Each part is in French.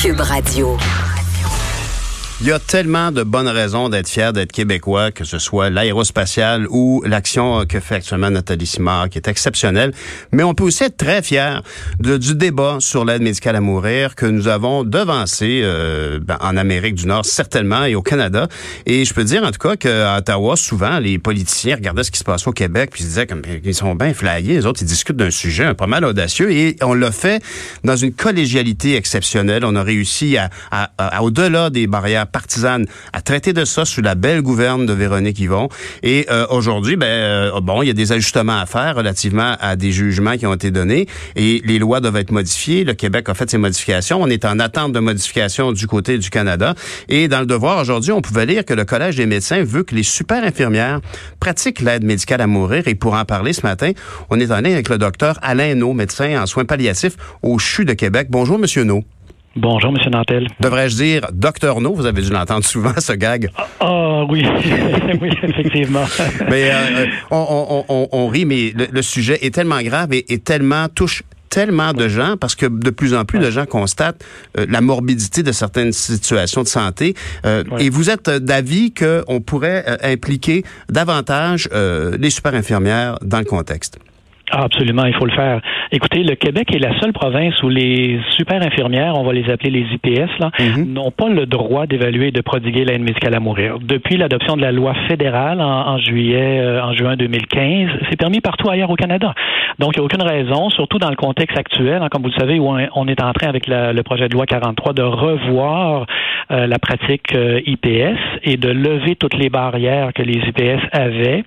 Cube Radio. Il y a tellement de bonnes raisons d'être fier d'être québécois, que ce soit l'aérospatiale ou l'action que fait actuellement Nathalie Simard, qui est exceptionnelle. Mais on peut aussi être très fier du débat sur l'aide médicale à mourir que nous avons devancé euh, ben, en Amérique du Nord, certainement, et au Canada. Et je peux dire en tout cas qu'à Ottawa, souvent, les politiciens regardaient ce qui se passe au Québec, puis ils disaient comme ils sont bien flyés, les autres, ils discutent d'un sujet pas mal audacieux. Et on l'a fait dans une collégialité exceptionnelle. On a réussi à, à, à au-delà des barrières partisane à traiter de ça sous la belle gouverne de Véronique Yvon. Et euh, aujourd'hui, ben euh, bon, il y a des ajustements à faire relativement à des jugements qui ont été donnés et les lois doivent être modifiées. Le Québec a fait ses modifications. On est en attente de modifications du côté du Canada. Et dans le devoir aujourd'hui, on pouvait lire que le Collège des médecins veut que les super infirmières pratiquent l'aide médicale à mourir. Et pour en parler ce matin, on est en lien avec le docteur Alain No, médecin en soins palliatifs au CHU de Québec. Bonjour, Monsieur No. Bonjour, M. Nantel. Devrais-je dire Docteur No? Vous avez dû l'entendre souvent, ce gag. Ah, ah oui, oui, effectivement. mais euh, on, on, on, rit, mais le, sujet est tellement grave et, et, tellement touche tellement de gens parce que de plus en plus de gens constatent euh, la morbidité de certaines situations de santé. Euh, et vous êtes d'avis qu'on pourrait impliquer davantage les super infirmières dans le contexte? Ah, absolument, il faut le faire. Écoutez, le Québec est la seule province où les super infirmières, on va les appeler les IPS, là, mhm. n'ont pas le droit d'évaluer et de prodiguer l'aide médicale à mourir. Depuis l'adoption de la loi fédérale en, juillet, euh, en juin 2015, c'est permis partout ailleurs au Canada. Donc, il n'y a aucune raison, surtout dans le contexte actuel, hein, comme vous le savez, où on est en train avec le projet de loi 43 de revoir euh, la pratique euh, IPS et de lever toutes les barrières que les IPS avaient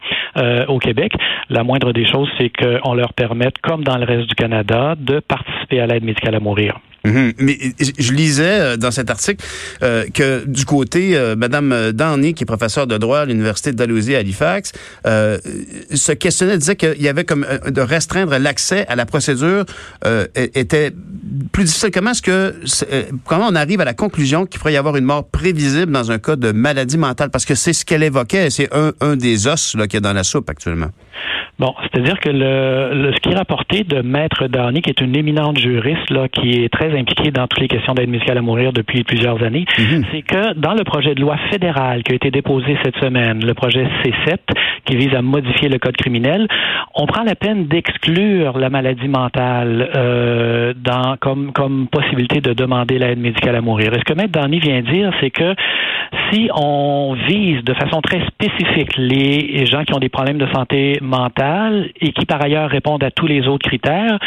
au Québec. La moindre des choses, c'est qu'on leur permettre, comme dans le reste du Canada, de participer à l'aide médicale à mourir. Mhm. Mais je lisais euh, dans cet article euh, que du côté euh, Madame Danny, qui est professeure de droit à l'université de Dalhousie à Halifax, euh, se questionnait, disait qu'il y avait comme de restreindre l'accès à la procédure était plus difficile. Comment est-ce que comment on arrive à la conclusion qu'il pourrait y avoir une mort prévisible dans un cas de maladie mentale? Parce que c'est ce qu'elle évoquait, c'est un, un des os là qu'il y a dans la soupe actuellement. Bon, c'est-à-dire que le, ce qui est rapporté de Maître Darny, qui est une éminente juriste là, qui est très impliquée dans toutes les questions d'aide médicale à mourir depuis plusieurs années, mhm. c'est que dans le projet de loi fédéral qui a été déposé cette semaine, le projet C7, qui vise à modifier le code criminel, on prend la peine d'exclure la maladie mentale euh, dans, comme, comme possibilité de demander l'aide médicale à mourir. Et ce que Maître Darny vient dire, c'est que si on vise de façon très spécifique les gens qui ont des problèmes de santé mentale et qui par ailleurs répondent à tous les autres critères,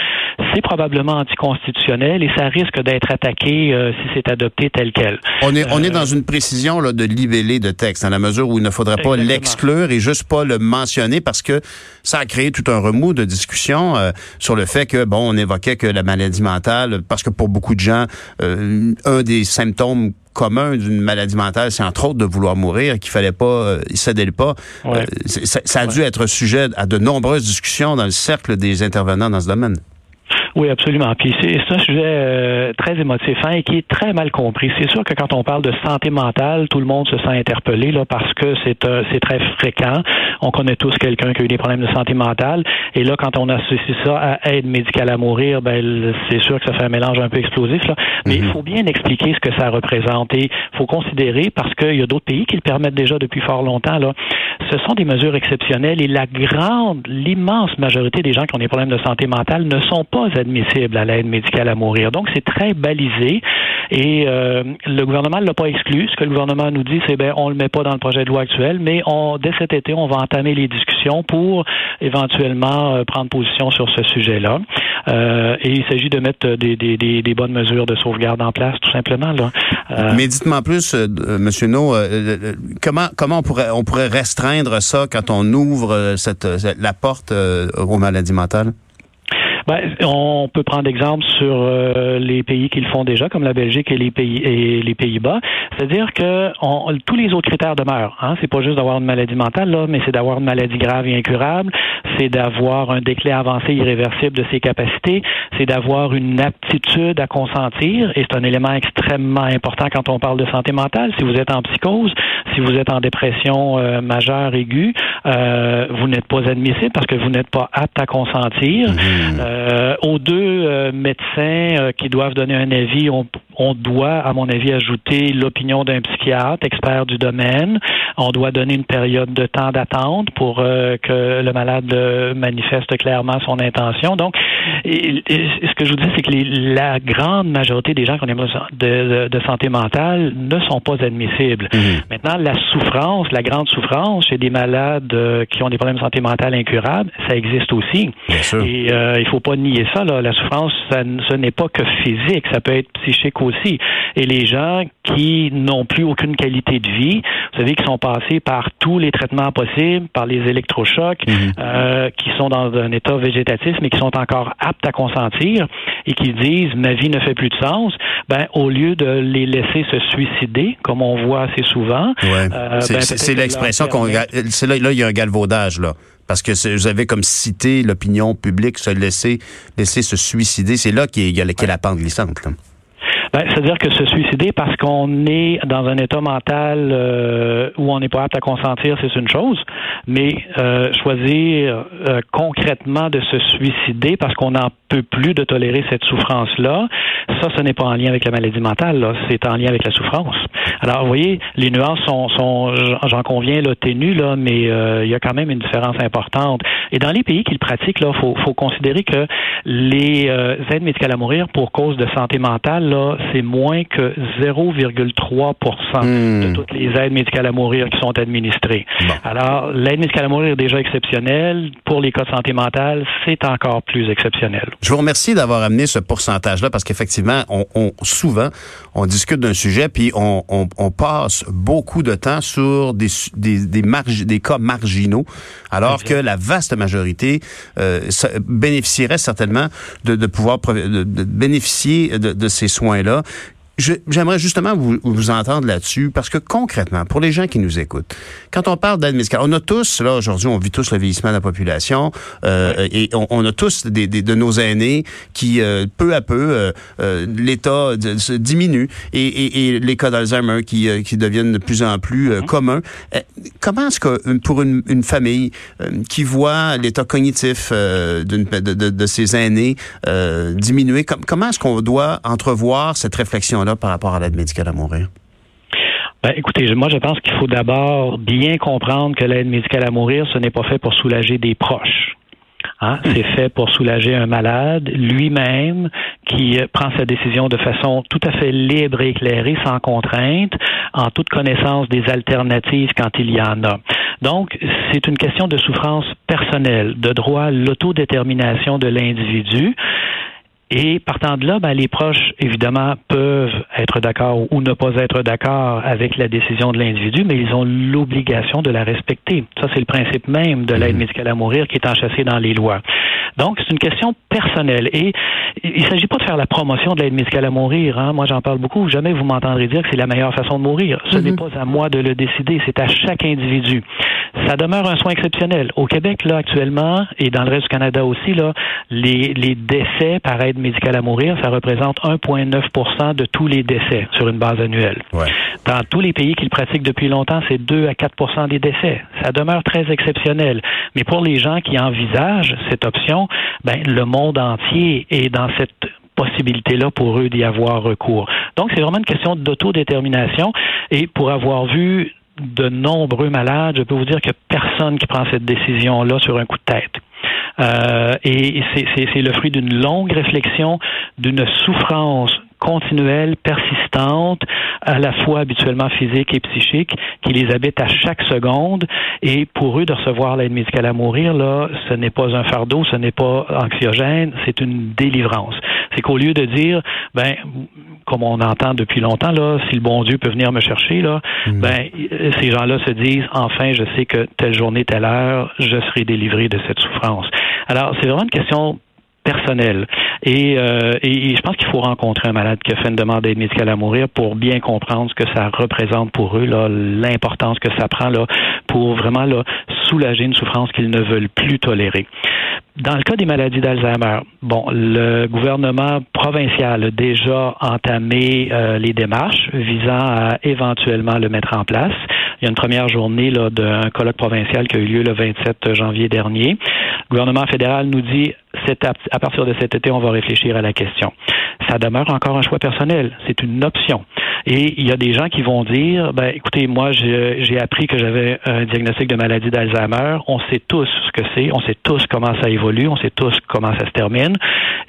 c'est probablement anticonstitutionnel et ça risque d'être attaqué euh, si c'est adopté tel quel. On est, on est euh, dans une précision là, de libellé de texte, dans la mesure où il ne faudrait pas l'exclure et juste pas le mentionner parce que ça a créé tout un remous de discussion euh, sur le fait que, bon, on évoquait que la maladie mentale, parce que pour beaucoup de gens, un des symptômes commun d'une maladie mentale, c'est entre autres de vouloir mourir, qu'il fallait pas euh, céder le pas. Euh, ça, a dû être sujet à de nombreuses discussions dans le cercle des intervenants dans ce domaine. Oui, absolument. Puis c'est un sujet euh, très émotif hein, et qui est très mal compris. C'est sûr que quand on parle de santé mentale, tout le monde se sent interpellé là parce que c'est euh, c'est très fréquent. On connaît tous quelqu'un qui a eu des problèmes de santé mentale et là quand on associe ça à aide médicale à mourir, ben c'est sûr que ça fait un mélange un peu explosif là. Mais il mhm. faut bien expliquer ce que ça représente et il faut considérer parce qu'il y a d'autres pays qui le permettent déjà depuis fort longtemps là. Ce sont des mesures exceptionnelles et la grande, l'immense majorité des gens qui ont des problèmes de santé mentale ne sont pas admissible à l'aide médicale à mourir. Donc, c'est très balisé et euh, le gouvernement ne l'a pas exclu. Ce que le gouvernement nous dit, c'est ben on le met pas dans le projet de loi actuel, mais on, dès cet été, on va entamer les discussions pour éventuellement euh, prendre position sur ce sujet-là. Euh, et il s'agit de mettre des, bonnes mesures de sauvegarde en place, tout simplement. Mais dites-moi plus, Monsieur No, comment comment on pourrait on pourrait restreindre ça quand on ouvre la porte aux maladies mentales? Ben, on peut prendre exemple sur euh, les pays qui le font déjà, comme la Belgique et les pays et les Pays-Bas. C'est-à-dire que on, tous les autres critères demeurent. Hein? C'est pas juste d'avoir une maladie mentale, là, mais c'est d'avoir une maladie grave et incurable. C'est d'avoir un déclin avancé irréversible de ses capacités. C'est d'avoir une aptitude à consentir. Et c'est un élément extrêmement important quand on parle de santé mentale. Si vous êtes en psychose, si vous êtes en dépression euh, majeure aiguë, euh, vous n'êtes pas admissible parce que vous n'êtes pas apte à consentir. Mmh. Euh, aux deux euh, médecins euh, qui doivent donner un avis, on, on doit, à mon avis, ajouter l'opinion d'un psychiatre, expert du domaine. On doit donner une période de temps d'attente pour que le malade manifeste clairement son intention. Donc, ce que je vous dis, c'est que la grande majorité des gens qui ont des de, de, santé mentale ne sont pas admissibles. Mhm. Maintenant, la souffrance, la grande souffrance chez des malades qui ont des problèmes de santé mentale incurables, ça existe aussi. Et euh, il faut pas nier ça. Là. La souffrance, ça, ce n'est pas que physique, ça peut être psychique aussi. Et les gens qui n'ont plus aucune qualité de vie, vous savez, qui sont passés par tous les traitements possibles, par les électrochocs, mhm. euh, qui sont dans un état végétatif, mais qui sont encore aptes à consentir et qui disent ma vie ne fait plus de sens, ben au lieu de les laisser se suicider, comme on voit assez souvent, ouais. euh, c'est ben, l'expression qu'on c'est là, là il y a un galvaudage là parce que vous avez comme cité l'opinion publique se laisser laisser se suicider, c'est là qu'il y, a, la pente glissante. Là. Ben, C'est-à-dire que se suicider parce qu'on est dans un état mental euh, où on n'est pas apte à consentir, c'est une chose, mais euh, choisir euh, concrètement de se suicider parce qu'on n'en peut plus de tolérer cette souffrance-là, ça, ce n'est pas en lien avec la maladie mentale, c'est en lien avec la souffrance. Alors, vous voyez, les nuances sont, sont j'en conviens, là, ténues, là, mais il y a quand même une différence importante. Et dans les pays qui le pratiquent, il faut, faut considérer que les aides médicales à mourir pour cause de santé mentale, là, c'est moins que 0,3% hmm. de toutes les aides médicales à mourir qui sont administrées. Alors, l'aide médicale à mourir est déjà exceptionnelle. Pour les cas de santé mentale, c'est encore plus exceptionnel. Je vous remercie d'avoir amené ce pourcentage-là parce qu'effectivement, on, souvent, on discute d'un sujet puis on, passe beaucoup de temps sur des, des, des, cas marginaux, alors que la vaste majorité euh, bénéficierait certainement de, pouvoir de, bénéficier de ces soins-là J'aimerais justement vous, vous entendre là-dessus parce que concrètement, pour les gens qui nous écoutent, quand on parle d'aide médicale, on a tous, là aujourd'hui, on vit tous le vieillissement de la population euh, et on, a tous des, de nos aînés qui, euh, peu à peu, euh, euh l'état se diminue et, et, et les cas d'Alzheimer qui, qui deviennent de plus en plus mm-hmm. communs. comment est-ce que pour une, une famille qui voit l'état cognitif de, de, de, ses aînés diminuer, comment est-ce qu'on doit entrevoir cette réflexion par rapport à l'aide médicale à mourir? Ben, écoutez, moi, je pense qu'il faut d'abord bien comprendre que l'aide médicale à mourir, ce n'est pas fait pour soulager des proches. Hein? C'est fait pour soulager un malade lui-même qui prend sa décision de façon tout à fait libre et éclairée, sans contrainte, en toute connaissance des alternatives quand il y en a. Donc, c'est une question de souffrance personnelle, de droit à l'autodétermination de l'individu. Et partant de là, ben, les proches, évidemment, peuvent être d'accord ou ne pas être d'accord avec la décision de l'individu, mais ils ont l'obligation de la respecter. Ça, c'est le principe même de l'aide mhm. médicale à mourir qui est enchâssé dans les lois. Donc, c'est une question personnelle. Et il ne s'agit pas de faire la promotion de l'aide médicale à mourir. Hein. Moi, j'en parle beaucoup. Jamais vous m'entendrez dire que c'est la meilleure façon de mourir. Ce n'est mhm. pas à moi de le décider. C'est à chaque individu. Ça demeure un soin exceptionnel. Au Québec, là, actuellement, et dans le reste du Canada aussi, là, les, les décès par aide médicale à mourir, ça représente 1,9 de tous les décès sur une base annuelle. Dans tous les pays qui le pratiquent depuis longtemps, c'est 2 à 4% des décès. Ça demeure très exceptionnel. Mais pour les gens qui envisagent cette option, ben, le monde entier est dans cette possibilité-là pour eux d'y avoir recours. Donc, c'est vraiment une question d'autodétermination. Et pour avoir vu de nombreux malades, je peux vous dire que personne qui prend cette décision-là sur un coup de tête. Euh, et c'est le fruit d'une longue réflexion, d'une souffrance continuelle, persistante, à la fois habituellement physique et psychique, qui les habite à chaque seconde. Et pour eux, de recevoir l'aide médicale à mourir, là, ce n'est pas un fardeau, ce n'est pas anxiogène, c'est une délivrance. C'est qu'au lieu de dire, ben, comme on entend depuis longtemps, là, si le bon Dieu peut venir me chercher, là, mm. ben, ces gens-là se disent, enfin, je sais que telle journée, telle heure, je serai délivré de cette souffrance. Alors, c'est vraiment une question personnelle. Et, euh, et, je pense qu'il faut rencontrer un malade qui a fait une demande d'aide médicale à mourir pour bien comprendre ce que ça représente pour eux, l'importance que ça prend là, pour vraiment là, soulager une souffrance qu'ils ne veulent plus tolérer. Dans le cas des maladies d'Alzheimer, bon, le gouvernement provincial a déjà entamé euh, les démarches visant à éventuellement le mettre en place. Il y a une première journée d'un colloque provincial qui a eu lieu le 27 janvier dernier. Le gouvernement fédéral nous dit à partir de cet été, on va réfléchir à la question. Ça demeure encore un choix personnel. C'est une option. Et il y a des gens qui vont dire, ben, écoutez, moi, j'ai appris que j'avais un diagnostic de maladie d'Alzheimer. On sait tous ce que c'est. On sait tous comment ça évolue. On sait tous comment ça se termine.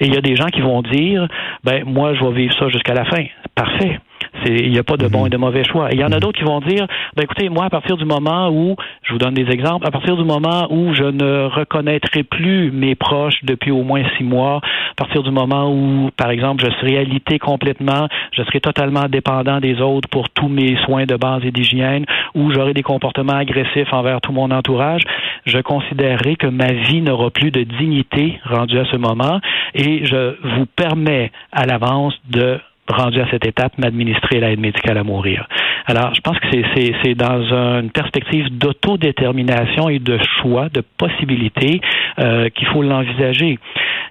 Et il y a des gens qui vont dire, ben, moi, je vais vivre ça jusqu'à la fin. Parfait. Il n'y a pas de bon mhm. et de mauvais choix. Il y en a mhm. d'autres qui vont dire, ben écoutez, moi, à partir du moment où, je vous donne des exemples, à partir du moment où je ne reconnaîtrai plus mes proches depuis au moins six mois, à partir du moment où, par exemple, je serai alité complètement, je serai totalement dépendant des autres pour tous mes soins de base et d'hygiène, ou j'aurai des comportements agressifs envers tout mon entourage, je considérerai que ma vie n'aura plus de dignité rendue à ce moment et je vous permets à l'avance de rendu à cette étape, m'administrer l'aide médicale à mourir. Alors, je pense que c'est dans une perspective d'autodétermination et de choix, de possibilité euh, qu'il faut l'envisager.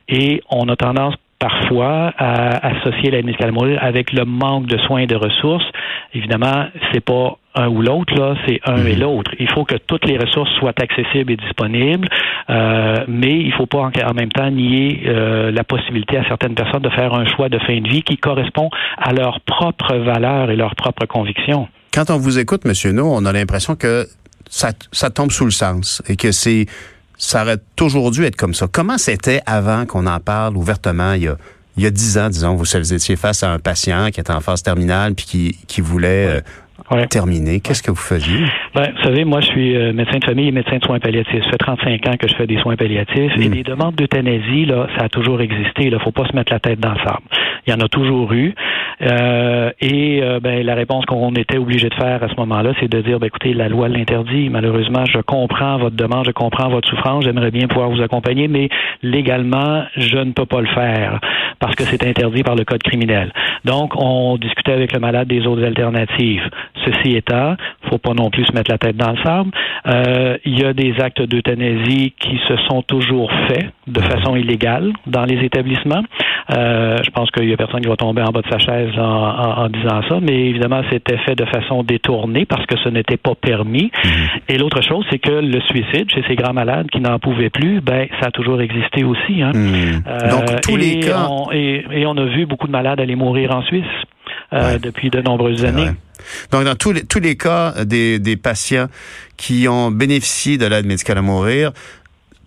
Et on a tendance parfois à associer l'aide médicale mourir avec le manque de soins et de ressources. Évidemment, c'est pas un ou l'autre, là, c'est un et mhm. l'autre. Il faut que toutes les ressources soient accessibles et disponibles, euh, mais il ne faut pas en, même temps nier euh, la possibilité à certaines personnes de faire un choix de fin de vie qui correspond à leurs propres valeurs et leurs propres convictions. Quand on vous écoute, M. No, on a l'impression que ça, ça tombe sous le sens et que c'est ça aurait toujours dû être comme ça. Comment c'était avant qu'on en parle ouvertement il y a il y a dix ans, disons, vous étiez face à un patient qui était en phase terminale puis qui, qui voulait euh, terminé. Qu'est-ce que vous faisiez? Ben, vous savez, moi, je suis euh, médecin de famille et médecin de soins palliatifs. Ça fait 35 ans que je fais des soins palliatifs. Et hmm. des demandes d'euthanasie, là, ça a toujours existé. Il ne faut pas se mettre la tête dans le sable. Il y en a toujours eu. Euh, et euh, ben, la réponse qu'on était obligé de faire à ce moment-là, c'est de dire, ben, écoutez, la loi l'interdit. Malheureusement, je comprends votre demande, je comprends votre souffrance. J'aimerais bien pouvoir vous accompagner, mais légalement, je ne peux pas le faire parce que c'est interdit par le code criminel. Donc, on discutait avec le malade des autres alternatives. Ceci étant, faut pas non plus se mettre la tête dans le sable. Euh, il y a des actes d'euthanasie qui se sont toujours faits de façon illégale dans les établissements. Euh, je pense qu'il y a personne qui va tomber en bas de sa chaise en, disant ça, mais évidemment, c'était fait de façon détournée parce que ce n'était pas permis. Mhm. Et l'autre chose, c'est que le suicide chez ces grands malades qui n'en pouvaient plus, ben, ça a toujours existé aussi. Hein. Mhm. Donc, tous les cas. et, et on a vu beaucoup de malades aller mourir en Suisse. Euh, depuis de nombreuses années. Donc, dans tous les, tous les cas des, des patients qui ont bénéficié de l'aide médicale à mourir,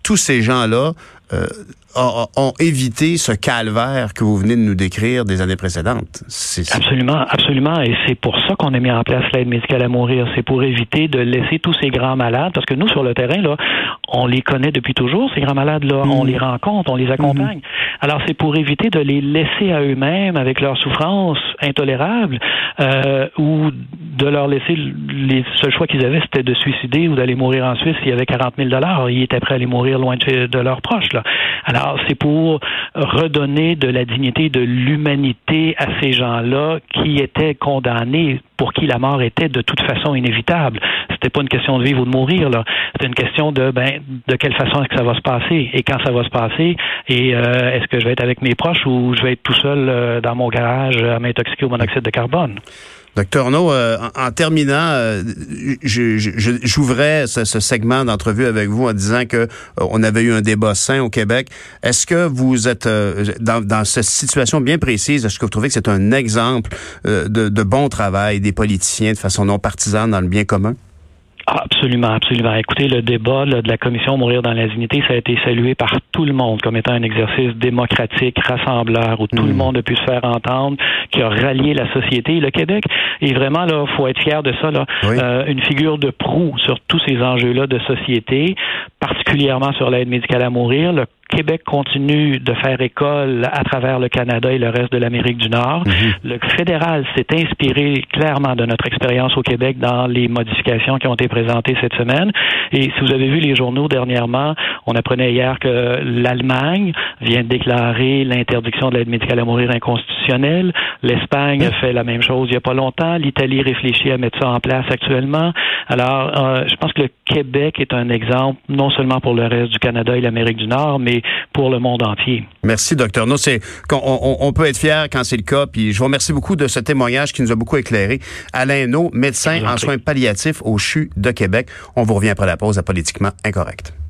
tous ces gens-là euh, ont, évité ce calvaire que vous venez de nous décrire des années précédentes. Absolument, absolument. Et c'est pour ça qu'on a mis en place l'aide médicale à mourir. C'est pour éviter de laisser tous ces grands malades, parce que nous, sur le terrain, là, on les connaît depuis toujours, ces grands malades-là. On mm. les rencontre, on les accompagne. Mm. Alors, c'est pour éviter de les laisser à eux-mêmes avec leurs souffrances intolérables euh, ou de leur laisser les seuls choix qu'ils avaient, c'était de suicider ou d'aller mourir en Suisse. Il y avait 40 000 Ils étaient prêts à aller mourir loin de, leurs proches. Alors, c'est pour redonner de la dignité, de l'humanité à ces gens-là qui étaient condamnés, pour qui la mort était de toute façon inévitable. C'était pas une question de vivre ou de mourir, là. C'était une question de, ben, de quelle façon est-ce que ça va se passer? Et quand ça va se passer et euh, est-ce que je vais être avec mes proches ou je vais être tout seul euh, dans mon garage à m'intoxiquer au monoxyde de carbone? Docteur Arnaud, euh, en, terminant, euh, j'ouvrais ce, segment d'entrevue avec vous en disant que euh, on avait eu un débat sain au Québec. Est-ce que vous êtes dans, dans, cette situation bien précise, est-ce que vous trouvez que c'est un exemple de, de bon travail des politiciens de façon non partisane dans le bien commun? Absolument, absolument. Écoutez, le débat de la commission Mourir dans la dignité, ça a été salué par tout le monde comme étant un exercice démocratique, rassembleur, où tout le hmm. monde a pu se faire entendre, qui a rallié la société. Le Québec est vraiment, là, faut être fier de ça, là, euh, une figure de proue sur tous ces enjeux-là de société, particulièrement sur l'aide médicale à mourir. Le Québec continue de faire école à travers le Canada et le reste de l'Amérique du Nord. Mhm. Le fédéral s'est inspiré clairement de notre expérience au Québec dans les modifications qui ont été présentées cette semaine. Et si vous avez vu les journaux dernièrement, on apprenait hier que l'Allemagne vient de déclarer l'interdiction de l'aide médicale à mourir inconstitutionnelle constitutionnel. L'Espagne a fait la même chose il n'y a pas longtemps. L'Italie réfléchit à mettre ça en place actuellement. Alors, euh, je pense que le Québec est un exemple, non seulement pour le reste du Canada et l'Amérique du Nord, mais pour le monde entier. Merci, docteur. C'est on, on, peut être fier quand c'est le cas. Puis je vous remercie beaucoup de ce témoignage qui nous a beaucoup éclairé. Alain No, médecin en soins palliatifs au CHU de Québec. On vous revient après la pause à Politiquement Incorrect.